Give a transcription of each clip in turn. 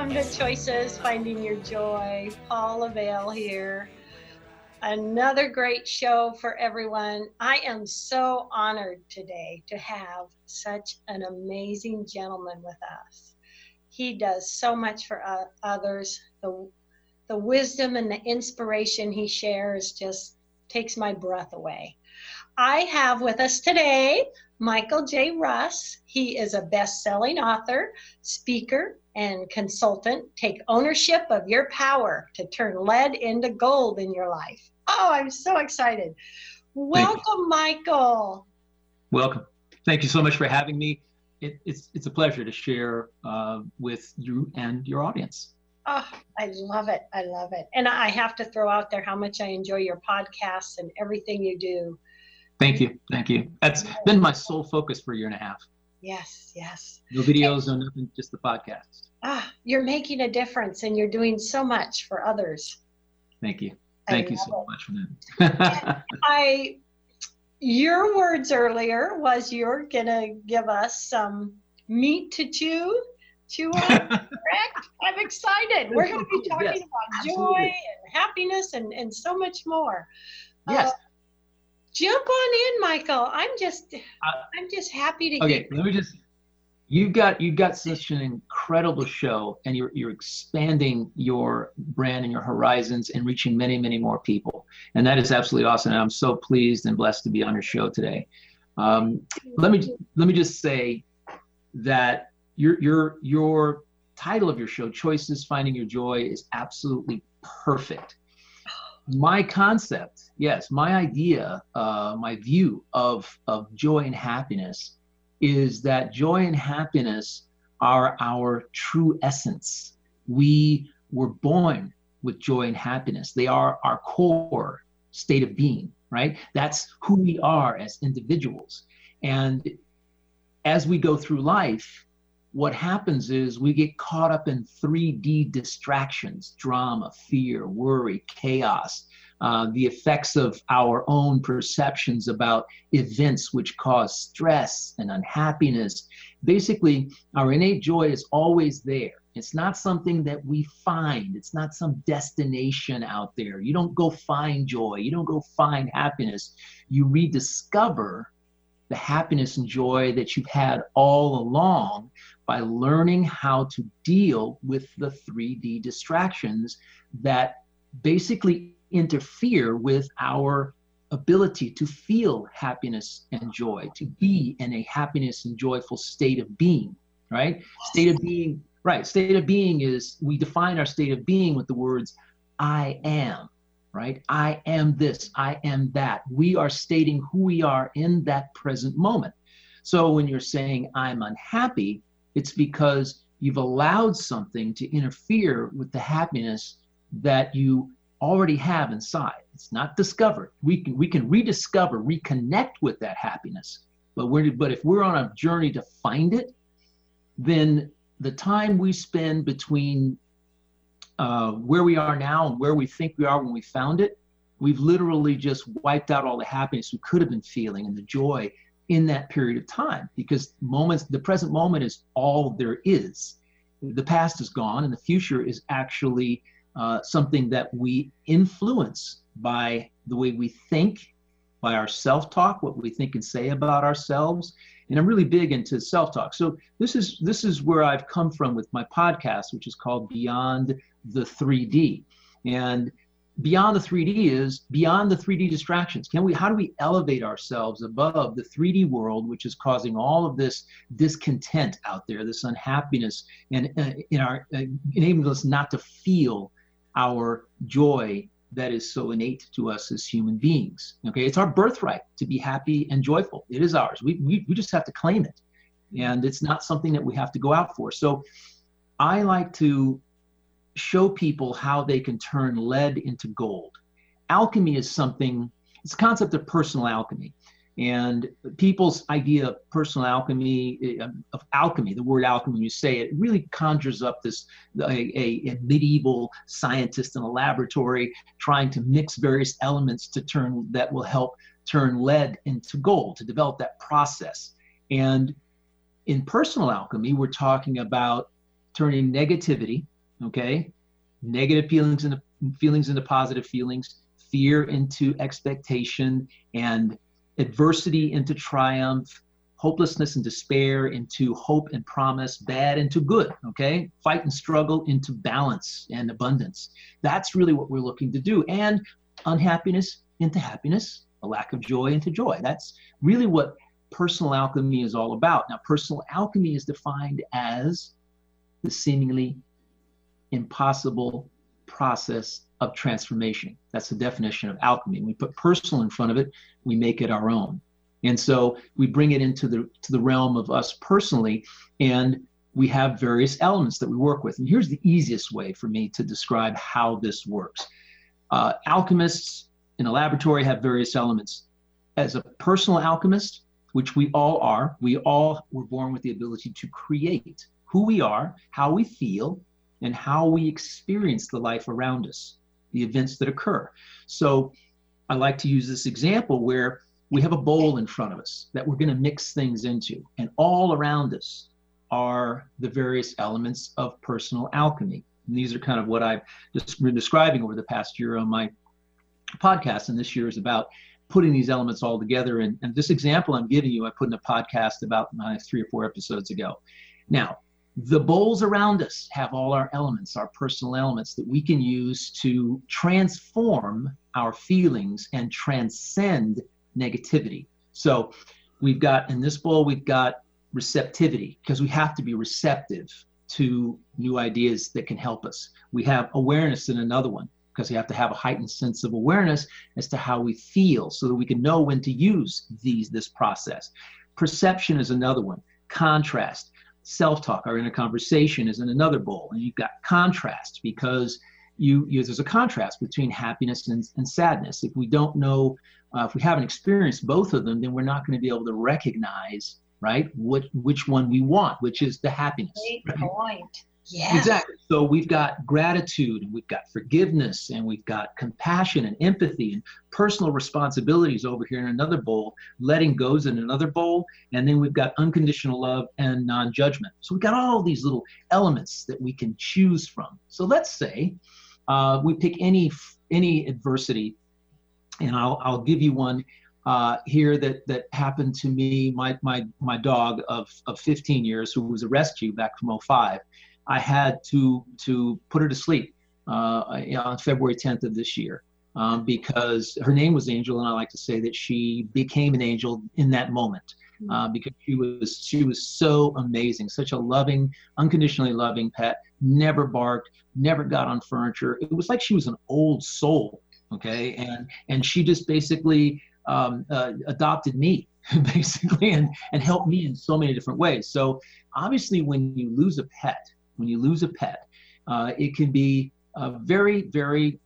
Welcome to Choices Finding Your Joy. Paula Vail here. Another great show for everyone. I am so honored today to have such an amazing gentleman with us. He does so much for others. The, the wisdom and the inspiration he shares just takes my breath away. I have with us today Michael J. Russ. He is a best selling author, speaker, and consultant. Take ownership of your power to turn lead into gold in your life. Oh, I'm so excited. Welcome, Michael. Welcome. Thank you so much for having me. It, it's, it's a pleasure to share uh, with you and your audience. Oh, I love it. I love it. And I have to throw out there how much I enjoy your podcasts and everything you do. Thank you. Thank you. That's been my sole focus for a year and a half. Yes, yes. No videos, no nothing, just the podcast. Ah, you're making a difference and you're doing so much for others. Thank you. Thank I you so it. much for that. I your words earlier was you're gonna give us some meat to chew chew on, correct? I'm excited. We're gonna be talking yes, about absolutely. joy and happiness and, and so much more. Yes. Uh, jump on in, Michael. I'm just, uh, I'm just happy to. Okay, let me just. You've got you've got such an incredible show, and you're you're expanding your brand and your horizons and reaching many many more people, and that is absolutely awesome. And I'm so pleased and blessed to be on your show today. Um, let me let me just say that your your your title of your show, "Choices: Finding Your Joy," is absolutely perfect my concept, yes, my idea, uh, my view of, of joy and happiness is that joy and happiness are our true essence. We were born with joy and happiness, they are our core state of being, right? That's who we are as individuals. And as we go through life, what happens is we get caught up in 3D distractions drama, fear, worry, chaos, uh, the effects of our own perceptions about events which cause stress and unhappiness. Basically, our innate joy is always there. It's not something that we find. It's not some destination out there. You don't go find joy. You don't go find happiness. You rediscover the happiness and joy that you've had all along by learning how to deal with the 3D distractions that basically interfere with our ability to feel happiness and joy, to be in a happiness and joyful state of being, right? State of being, right? State of being is we define our state of being with the words I am, right? I am this, I am that. We are stating who we are in that present moment. So when you're saying I'm unhappy, it's because you've allowed something to interfere with the happiness that you already have inside. It's not discovered. We can we can rediscover, reconnect with that happiness. But we're but if we're on a journey to find it, then the time we spend between uh, where we are now and where we think we are when we found it, we've literally just wiped out all the happiness we could have been feeling and the joy in that period of time because moments the present moment is all there is. The past is gone and the future is actually uh, something that we influence by the way we think by our self-talk what we think and say about ourselves and i'm really big into self-talk so this is this is where i've come from with my podcast which is called beyond the 3d and beyond the 3D is beyond the 3D distractions. Can we? How do we elevate ourselves above the 3D world, which is causing all of this discontent out there, this unhappiness, and uh, in our uh, enabling us not to feel our joy that is so innate to us as human beings. Okay, it's our birthright to be happy and joyful. It is ours. We we, we just have to claim it, and it's not something that we have to go out for. So, I like to show people how they can turn lead into gold. Alchemy is something, it's a concept of personal alchemy. And people's idea of personal alchemy, eh, of alchemy, the word alchemy, you say it, really conjures up this a, a, a, medieval scientist in a laboratory trying to mix various elements to turn that will help turn lead into gold, to develop that process. And in personal alchemy, we're talking about turning negativity okay? Negative feelings into feelings into positive feelings, fear into expectation, and adversity into triumph, hopelessness and despair into hope and promise, bad into good, okay? Fight and struggle into balance and abundance. That's really what we're looking to do. And unhappiness into happiness, a lack of joy into joy. That's really what personal alchemy is all about. Now, personal alchemy is defined as the seemingly impossible process of transformation. That's the definition of alchemy. we put personal in front of it, we make it our own. And so we bring it into the to the realm of us personally, and we have various elements that we work with. And here's the easiest way for me to describe how this works. Uh, alchemists in a laboratory have various elements. As a personal alchemist, which we all are, we all were born with the ability to create who we are, how we feel, and how we experience the life around us, the events that occur. So I like to use this example where we have a bowl in front of us that we're going to mix things into, and all around us are the various elements of personal alchemy. And these are kind of what I've been describing over the past year on my podcast. And this year is about putting these elements all together. And, and this example I'm giving you, I put in a podcast about uh, three or four episodes ago. Now, the bowls around us have all our elements, our personal elements that we can use to transform our feelings and transcend negativity. So we've got in this bowl, we've got receptivity because we have to be receptive to new ideas that can help us. We have awareness in another one because we have to have a heightened sense of awareness as to how we feel so that we can know when to use these this process. Perception is another one. Contrast self-talk or in a conversation is in another bowl. And you've got contrast because you, you there's a contrast between happiness and, and sadness. If we don't know uh, if we haven't experienced both of them then we're not going to be able to recognize right what which one we want which is the happiness Great right? point yeah. Exactly. So we've got gratitude and we've got forgiveness and we've got compassion and empathy and personal responsibilities over here in another bowl, letting goes in another bowl, and then we've got unconditional love and non-judgment. So we've got all these little elements that we can choose from. So let's say uh, we pick any any adversity, and I'll I'll give you one uh, here that that happened to me. My my my dog of of 15 years who was a rescue back from 05 I had to to put her to sleep uh, on February 10th of this year um, because her name was Angel, and I like to say that she became an angel in that moment mm-hmm. uh, because she was she was so amazing, such a loving, unconditionally loving pet. Never barked, never got on furniture. It was like she was an old soul, okay, and and she just basically um, uh, adopted me basically and and helped me in so many different ways. So obviously, when you lose a pet when you lose a pet, uh, it can be uh, very, very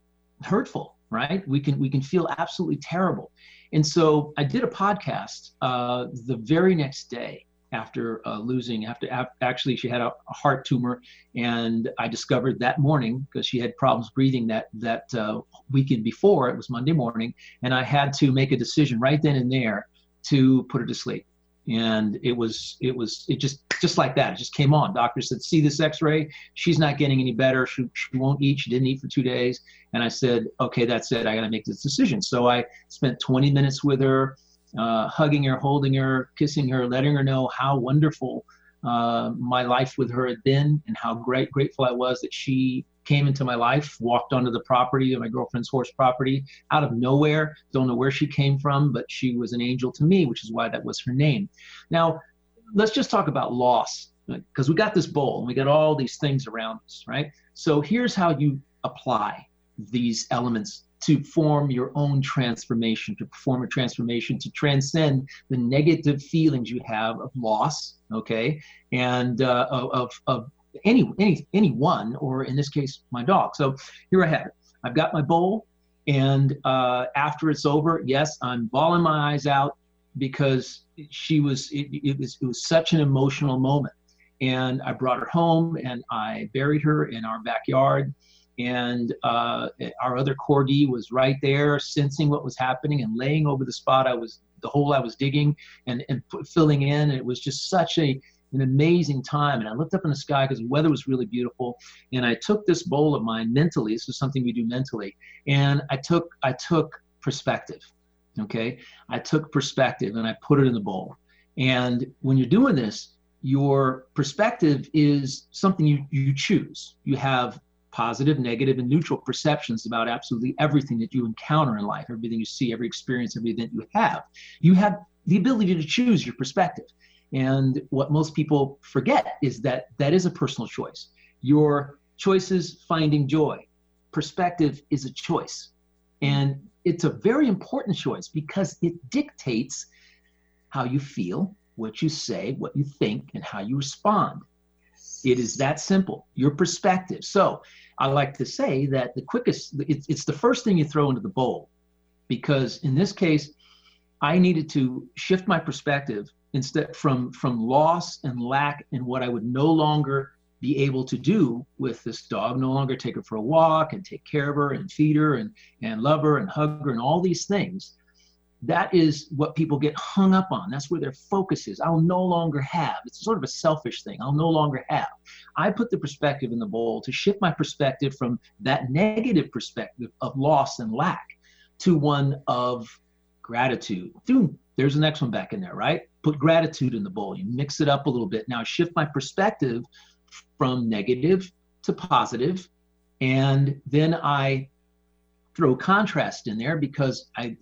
hurtful, right? We can we can feel absolutely terrible. And so I did a podcast uh, the very next day after uh, losing. After actually, she had a, a, heart tumor, and I discovered that morning because she had problems breathing that that uh, weekend before. It was Monday morning, and I had to make a decision right then and there to put her to sleep and it was it was it just just like that. It just came on. Doctor said see this x-ray? She's not getting any better. She, she won't eat. She didn't eat for two days. And i said okay that's it. I got to make this decision. So i spent 20 minutes with her uh, hugging her holding her kissing her letting her know how wonderful uh, my life with her had been and how great grateful i was that she came into my life, walked onto the property of my girlfriend's horse property out of nowhere. Don't know where she came from, but she was an angel to me, which is why that was her name. Now, let's just talk about loss because we got this bowl and we got all these things around us, right? So here's how you apply these elements to form your own transformation, to perform a transformation, to transcend the negative feelings you have of loss, okay, and uh, of, of any any any one, or in this case, my dog. So here I have it. I've got my bowl, and uh, after it's over, yes, I'm bawling my eyes out because she was it, it was it was such an emotional moment. And I brought her home, and I buried her in our backyard. And uh, our other corgi was right there, sensing what was happening and laying over the spot I was the hole I was digging and, and filling in. And it was just such a an amazing time. And I looked up in the sky because the weather was really beautiful. And I took this bowl of mine mentally. This is something we do mentally. And I took I took perspective. Okay. I took perspective and I put it in the bowl. And when you're doing this, your perspective is something you, you choose. You have positive, negative, and neutral perceptions about absolutely everything that you encounter in life, everything you see, every experience, every event you have. You have the ability to choose your perspective. And what most people forget is that that is a personal choice. Your choice is finding joy. Perspective is a choice. And it's a very important choice because it dictates how you feel, what you say, what you think, and how you respond. It is that simple. Your perspective. So I like to say that the quickest, it's, it's the first thing you throw into the bowl. Because in this case, I needed to shift my perspective instead from from loss and lack and what I would no longer be able to do with this dog, no longer take her for a walk and take care of her and feed her and, and love her and hug her and all these things that is what people get hung up on. That's where their focus is. I'll no longer have. It's sort of a selfish thing. I'll no longer have. I put the perspective in the bowl to shift my perspective from that negative perspective of loss and lack to one of gratitude. There's the next one back in there, right? Put gratitude in the bowl. You mix it up a little bit. Now shift my perspective from negative to positive, and then I throw contrast in there because I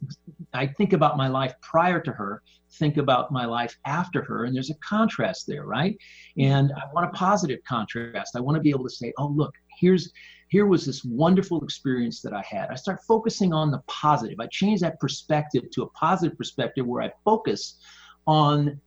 I think about my life prior to her, think about my life after her, and there's a contrast there, right? And I want a positive contrast. I want to be able to say, oh look, here's here was this wonderful experience that I had. I start focusing on the positive. I change that perspective to a positive perspective where I focus on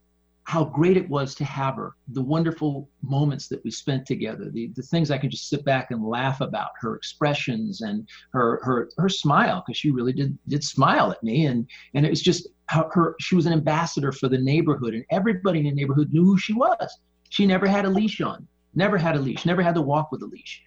how great it was to have her, the wonderful moments that we spent together, the, the things I could just sit back and laugh about, her expressions and her her her smile, because she really did did smile at me. And and it was just how her she was an ambassador for the neighborhood, and everybody in the neighborhood knew who she was. She never had a leash on, never had a leash, never had to walk with a leash.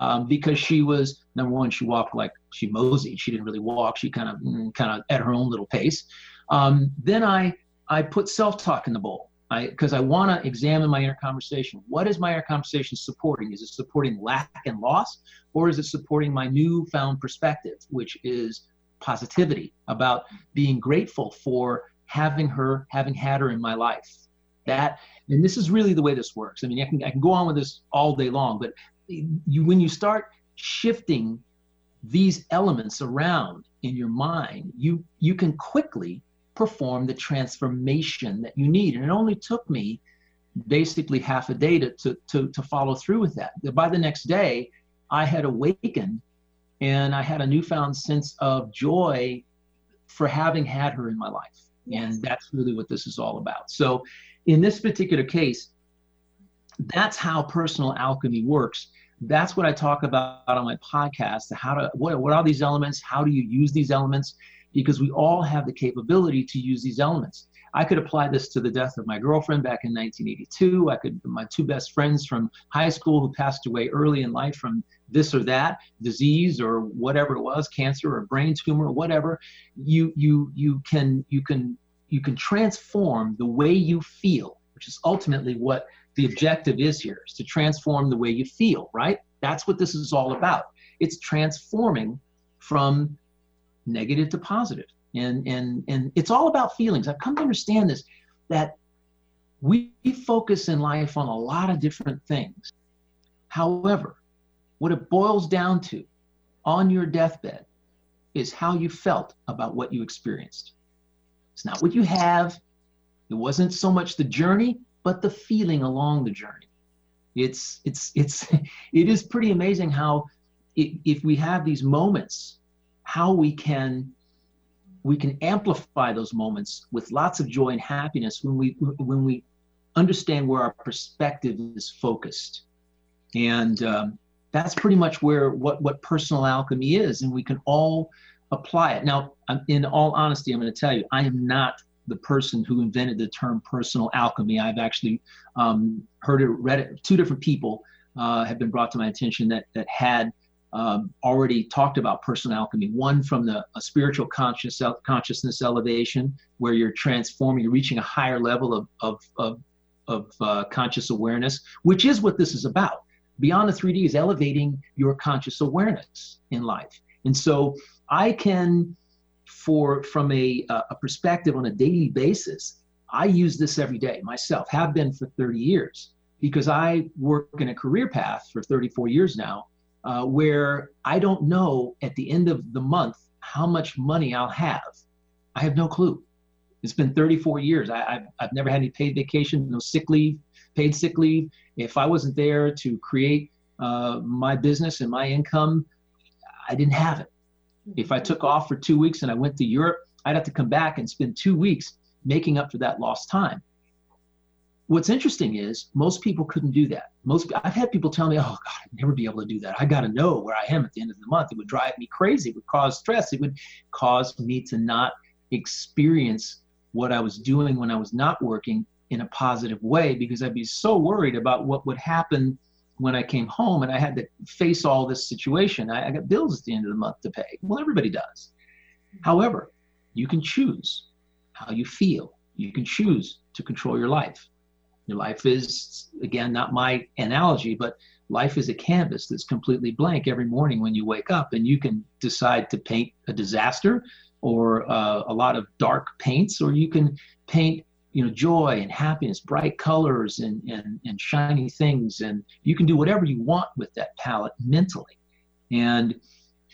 Um, because she was number one, she walked like she moseyed. She didn't really walk. She kind of mm, kind of at her own little pace. Um, then I I put self-talk in the bowl because I, I want to examine my inner conversation. What is my inner conversation supporting? Is it supporting lack and loss, or is it supporting my newfound perspective, which is positivity about being grateful for having her, having had her in my life? That, and this is really the way this works. I mean, I can I can go on with this all day long, but you when you start shifting these elements around in your mind, you you can quickly perform the transformation that you need. And it only took me basically half a day to, to, to, to follow through with that. By the next day, I had awakened and I had a newfound sense of joy for having had her in my life. And that's really what this is all about. So, in this particular case, that's how personal alchemy works. That's what I talk about on my podcast. How to what, what are these elements? How do you use these elements? Because we all have the capability to use these elements. I could apply this to the death of my girlfriend back in 1982. I could, my two best friends from high school who passed away early in life from this or that disease or whatever it was, cancer or brain tumor or whatever. You, you, you can, you can, you can transform the way you feel, which is ultimately what the objective is here, is to transform the way you feel, right? That's what this is all about. It's transforming from negative to positive. And, and, and it's all about feelings. I've come to understand this that we focus in life on a lot of different things. However, what it boils down to on your deathbed is how you felt about what you experienced. It's not what you have. It wasn't so much the journey, but the feeling along the journey. It's it's it's it is pretty amazing how if we have these moments how we can we can amplify those moments with lots of joy and happiness when we when we understand where our perspective is focused. And um, that's pretty much where what what personal alchemy is and we can all apply it. Now in all honesty i'm going to tell you i am not the person who invented the term personal alchemy. I've actually um, heard it read it two different people uh, have been brought to my attention that that had um, already talked about personal alchemy. One from the spiritual conscious, consciousness elevation, where you're transforming, you're reaching a higher level of, of, of, of uh, conscious awareness, which is what this is about. Beyond the 3D is elevating your conscious awareness in life. And so I can, for from a, a perspective on a daily basis, I use this every day myself, have been for 30 years, because I work in a career path for 34 years now, uh, where I don't know at the end of the month how much money I'll have. I have no clue. It's been 34 years. I, have I've never had any paid vacation, no sick leave, paid sick leave. If I wasn't there to create uh, my business and my income, I didn't have it. If I took off for two weeks and I went to Europe, I'd have to come back and spend two weeks making up for that lost time. What's interesting is most people couldn't do that. Most I've had people tell me, "Oh God, I'd never be able to do that. I got to know where I am at the end of the month. It would drive me crazy. It would cause stress. It would cause me to not experience what I was doing when I was not working in a positive way because I'd be so worried about what would happen when I came home and I had to face all this situation. I, I got bills at the end of the month to pay. Well, everybody does. However, you can choose how you feel. You can choose to control your life. Life is, again, not my analogy, but life is a canvas that's completely blank every morning when you wake up, and you can decide to paint a disaster or uh, a lot of dark paints, or you can paint you know joy and happiness bright colors and, and and shiny things and you can do whatever you want with that palette mentally and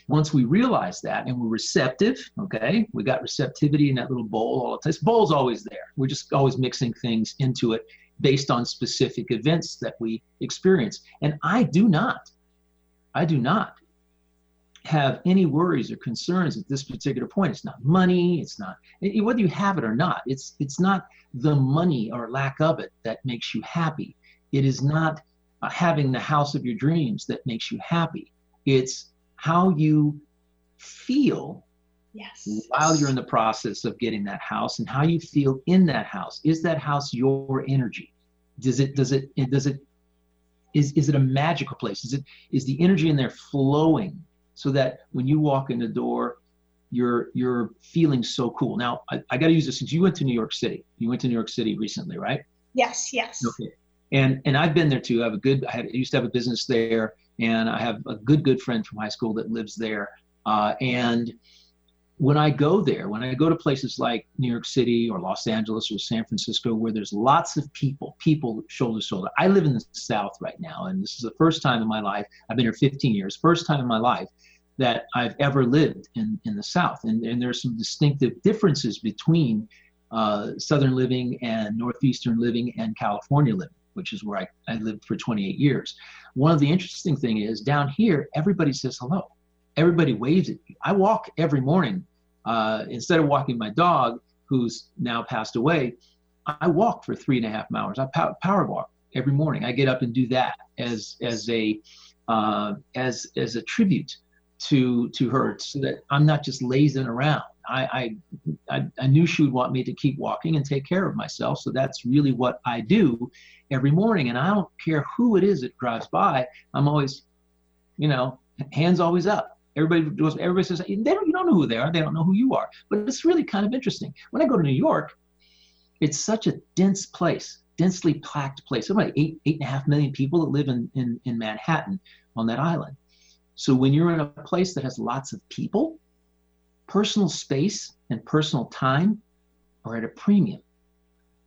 once we realize that and we're receptive, okay, we got receptivity in that little bowl all the time. This bowl's always there. We're just always mixing things into it based on specific events that we experience. And I do not, I do not have any worries or concerns at this particular point. It's not money. It's not whether you have it or not. It's it's not the money or lack of it that makes you happy. It is not uh, having the house of your dreams that makes you happy. It's how you feel yes. while you're in the process of getting that house and how you feel in that house. Is that house your energy? Does it does it does it is is it a magical place? Is it is the energy in there flowing so that when you walk in the door, you're you're feeling so cool. Now I, I gotta use this since you went to New York City. You went to New York City recently, right? Yes, yes. Okay. And and I've been there too. I have a good I had I used to have a business there and I have a good, good friend from high school that lives there. Uh, and when I go there, when I go to places like New York City or Los Angeles or San Francisco, where there's lots of people, people shoulder to shoulder. I live in the South right now, and this is the first time in my life, I've been here 15 years, first time in my life that I've ever lived in, in the South. And, and there's some distinctive differences between uh, Southern living and Northeastern living and California living which is where I, I lived for 28 years. One of the interesting thing is down here, everybody says hello. Everybody waves at you. I walk every morning. Uh, instead of walking my dog, who's now passed away, I walk for three and a half hours. I power, power walk every morning. I get up and do that as as a uh, as as a tribute to to her, so that I'm not just lazing around. I, I, I knew she would want me to keep walking and take care of myself. So that's really what I do every morning. And I don't care who it is that drives by. I'm always, you know, hands always up. Everybody does. Everybody says they don't. You don't know who they are. They don't know who you are. But it's really kind of interesting. When I go to New York, it's such a dense place, densely packed place. There's about eight, eight and a half million people that live in, in, in Manhattan on that island. So when you're in a place that has lots of people, personal space and personal time are at a premium.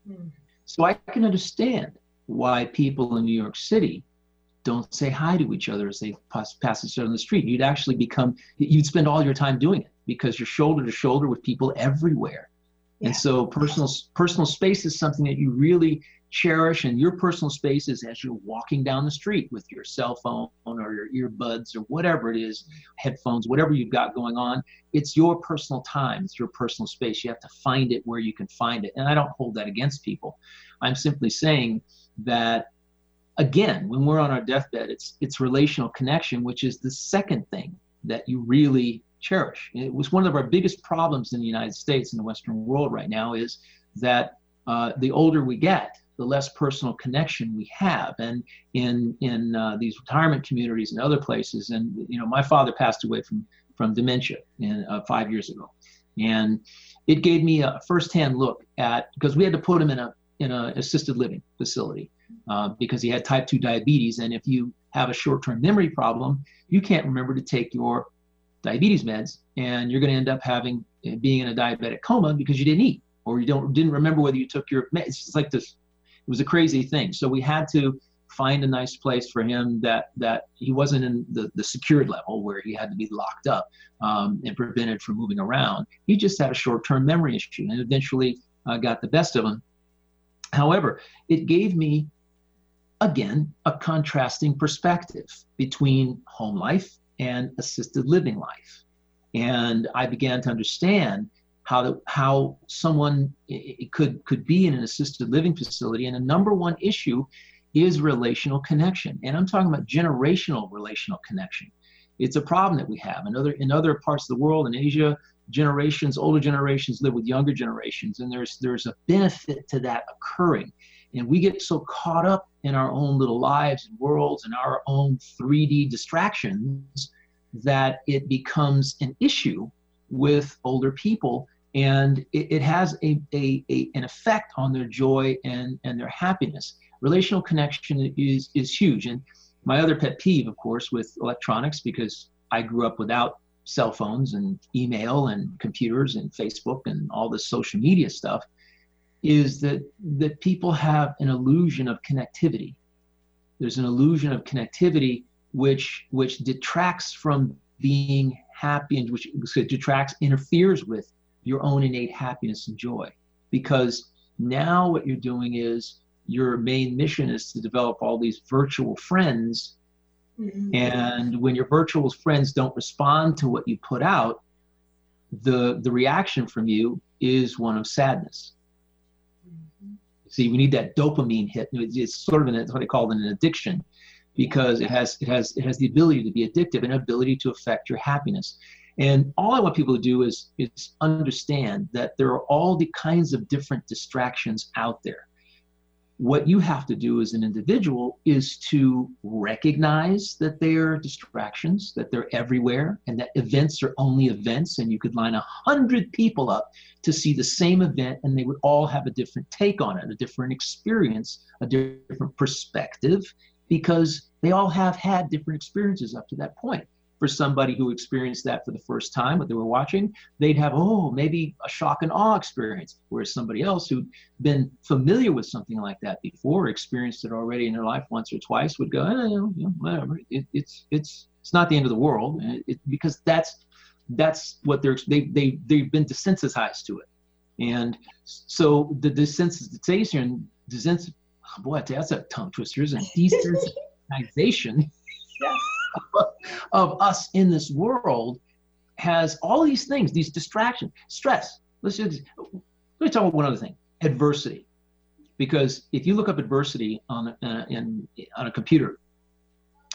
Mm. So I can understand why people in New York City don't say hi to each other as they pass, pass each other on the street. You'd actually become, you'd spend all your time doing it because you're shoulder to shoulder with people everywhere. Yeah. And so personal personal space is something that you really cherish and your personal space is as you're walking down the street with your cell phone or your earbuds or whatever it is, headphones, whatever you've got going on. It's your personal time, it's your personal space. You have to find it where you can find it. And I don't hold that against people. I'm simply saying that again, when we're on our deathbed, it's it's relational connection, which is the second thing that you really cherish. It was one of our biggest problems in the United States and the Western world right now is that uh, the older we get, the less personal connection we have. And in in uh, these retirement communities and other places, and you know, my father passed away from from dementia in, uh, five years ago, and it gave me a firsthand look at because we had to put him in a in an assisted living facility uh, because he had type 2 diabetes. And if you have a short term memory problem, you can't remember to take your diabetes meds, and you're going to end up having being in a diabetic coma because you didn't eat or you don't didn't remember whether you took your meds. It's like this. It was a crazy thing. So we had to find a nice place for him that that he wasn't in the, the secured level where he had to be locked up um, and prevented from moving around. He just had a short-term memory issue and eventually uh, got the best of him. However, it gave me again a contrasting perspective between home life and assisted living life, and I began to understand how how someone could could be in an assisted living facility and a number one issue is relational connection. And I'm talking about generational relational connection. It's a problem that we have. In other, in other parts of the world, in Asia, generations, older generations live with younger generations, and there's there's a benefit to that occurring. And we get so caught up in our own little lives and worlds and our own 3D distractions that it becomes an issue with older people and it, it has a, a, a, an effect on their joy and, and their happiness relational connection is is huge. And my other pet peeve, of course, with electronics, because I grew up without cell phones and email and computers and Facebook and all this social media stuff, is that that people have an illusion of connectivity. There's an illusion of connectivity which which detracts from being happy and which detracts interferes with your own innate happiness and joy because now what you're doing is your main mission is to develop all these virtual friends. Mm-hmm. And when your virtual friends don't respond to what you put out, the the reaction from you is one of sadness. See, we need that dopamine hit. It's sort of an what they call an addiction, because it has it has it has the ability to be addictive and ability to affect your happiness. And all I want people to do is is understand that there are all the kinds of different distractions out there what you have to do as an individual is to recognize that they are distractions, that they're everywhere, and that events are only events, and you could line a hundred people up to see the same event, and they would all have a different take on it, a different experience, a different perspective, because they all have had different experiences up to that point for somebody who experienced that for the first time, what they were watching, they'd have, oh, maybe a shock and awe experience. Whereas somebody else who'd been familiar with something like that before, experienced it already in their life once or twice, would go, eh, you know, whatever. It, it's it's it's not the end of the world, it, because that's that's what they're they they they've been desensitized to it, and so the desensitization, desens, oh boy, that's a tongue twister, isn't it? Desensitization. yes of us in this world has all these things, these distractions, stress. Let's just, let me talk about one other thing: adversity. Because if you look up adversity on uh, in, on a computer,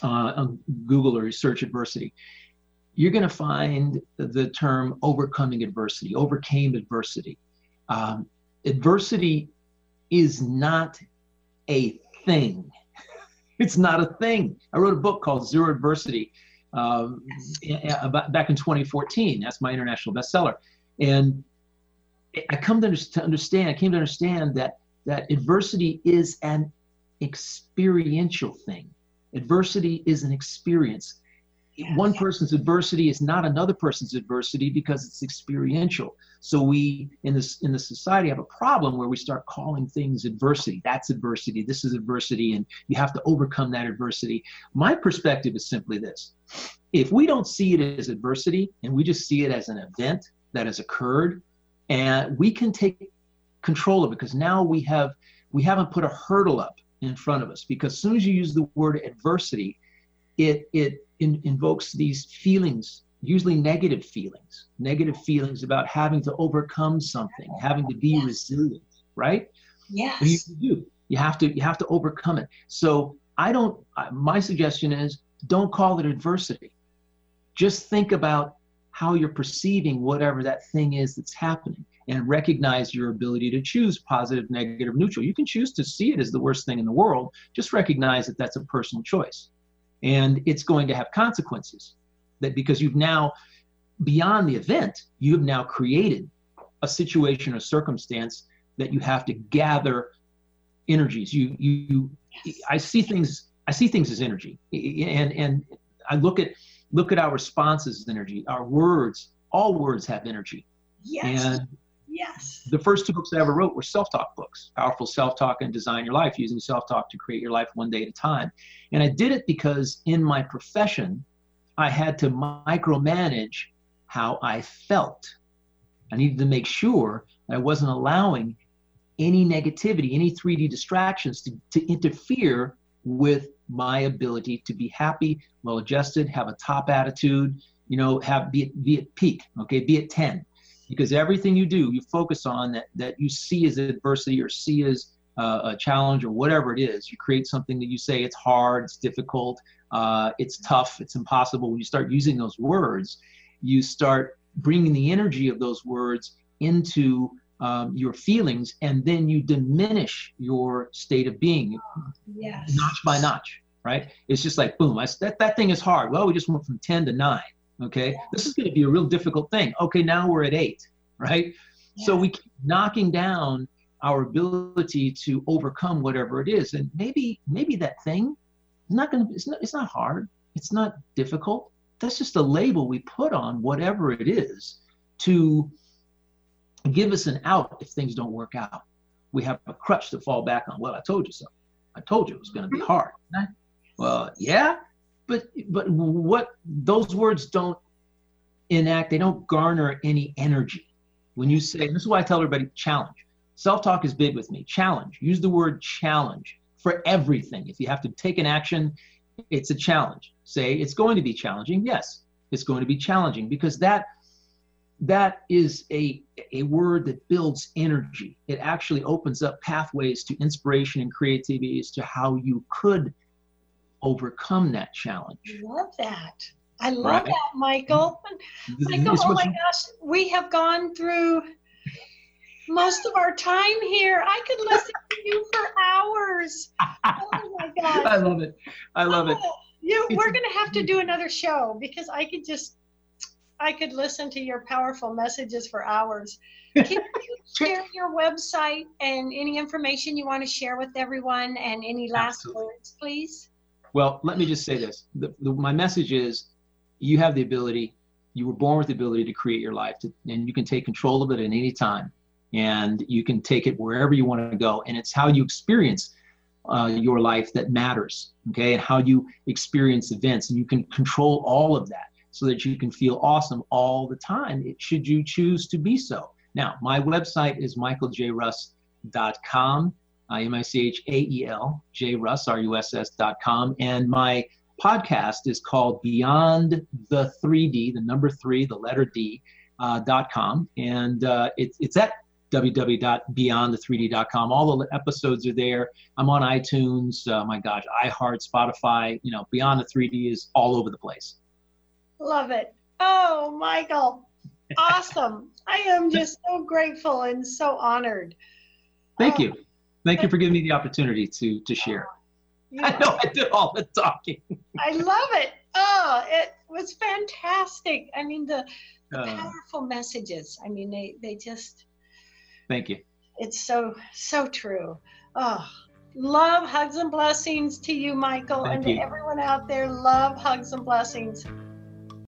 uh, on Google or search adversity, you're going to find the term overcoming adversity, overcame adversity. Um, adversity is not a thing. It's not a thing. I wrote a book called Zero Adversity um, back in 2014. That's my international bestseller. And I come to understand, I came to understand that that adversity is an experiential thing. Adversity is an experience one person's adversity is not another person's adversity because it's experiential. So we in this in the society have a problem where we start calling things adversity. That's adversity. This is adversity, and you have to overcome that adversity. My perspective is simply this: if we don't see it as adversity and we just see it as an event that has occurred, and we can take control of it because now we have we haven't put a hurdle up in front of us. Because as soon as you use the word adversity, it it in, invokes these feelings, usually negative feelings, negative feelings about having to overcome something, having to be yes. resilient, right? Yes. You, you, you have to you have to overcome it. So I don't. My suggestion is don't call it adversity. Just think about how you're perceiving whatever that thing is that's happening and recognize your ability to choose positive, negative, neutral. You can choose to see it as the worst thing in the world. Just recognize that that's a personal choice and it's going to have consequences that because you've now beyond the event you've now created a situation or circumstance that you have to gather energies. You you yes. I see things I see things as energy, and and I look at look at our responses as energy. Our words, all words have energy. Yes. And yes. The first two books I ever wrote were self-talk books, powerful self-talk and design your life using self-talk to create your life one day at a time. And I did it because in my profession, I had to micromanage how I felt. I needed to make sure that I wasn't allowing any negativity, any 3D distractions to, to interfere with my ability to be happy, well adjusted, have a top attitude, you know, have be be at peak, okay, be at 10. Because everything you do, you focus on that, that you see as adversity or see as uh, a challenge or whatever it is. You create something that you say it's hard, it's difficult, uh, it's tough, it's impossible. When you start using those words, you start bringing the energy of those words into um, your feelings, and then you diminish your state of being, yes. notch by notch, right? It's just like boom, I, that that thing is hard. Well, we just went from ten to nine. Okay, this is going to be a real difficult thing. Okay, now we're at eight, right? Yeah. So we keep knocking down our ability to overcome whatever it is, and maybe maybe that thing is not going to. It's not. It's not hard. It's not difficult. That's just a label we put on whatever it is to give us an out if things don't work out. We have a crutch to fall back on. Well, I told you so. I told you it was going to be mm-hmm. hard. Well, yeah, but but what those words don't enact, they don't garner any energy. When you say, this is why I tell everybody challenge. Self talk is big with me. Challenge. Use the word challenge for everything. If you have to take an action, it's a challenge. Say it's going to be challenging. Yes, it's going to be challenging because that that is a, a word that builds energy. It actually opens up pathways to inspiration and creativity as to how you could overcome that challenge. I love that. I love right? that, Michael. Mm-hmm. Michael, oh my gosh, we have gone through most of our time here. I could listen to you for hours. Oh my gosh. I love it. I love it. Oh, you, we're going to have to do another show because I could just I could listen to your powerful messages for hours. Can you share your website and any information you want to share with everyone and any last Absolutely. words, please? Well, let me just say this. The, the, my message is you have the ability, you were born with the ability to create your life, to, and you can take control of it at any time. And you can take it wherever you want to go. And it's how you experience uh, your life that matters, okay? And how you experience events. And you can control all of that so that you can feel awesome all the time, should you choose to be so. Now, my website is michaeljruss.com, uh, M-I-C-H-A-E-L, J Russ, R-U-S-S dot com. And my podcast is called Beyond the 3D, the number three, the letter D, uh, dot com. And uh, it, it's at www.beyondthe3d.com. All the episodes are there. I'm on iTunes, uh, my gosh, iHeart, Spotify, you know, Beyond the 3D is all over the place. Love it. Oh, Michael. Awesome. I am just so grateful and so honored. Thank oh, you. Thank you for giving me the opportunity to to share. I know I did all the talking. I love it. Oh, it was fantastic. I mean the, the uh, powerful messages. I mean they they just Thank you. It's so so true. Oh, love hugs and blessings to you, Michael, Thank and you. to everyone out there. Love hugs and blessings.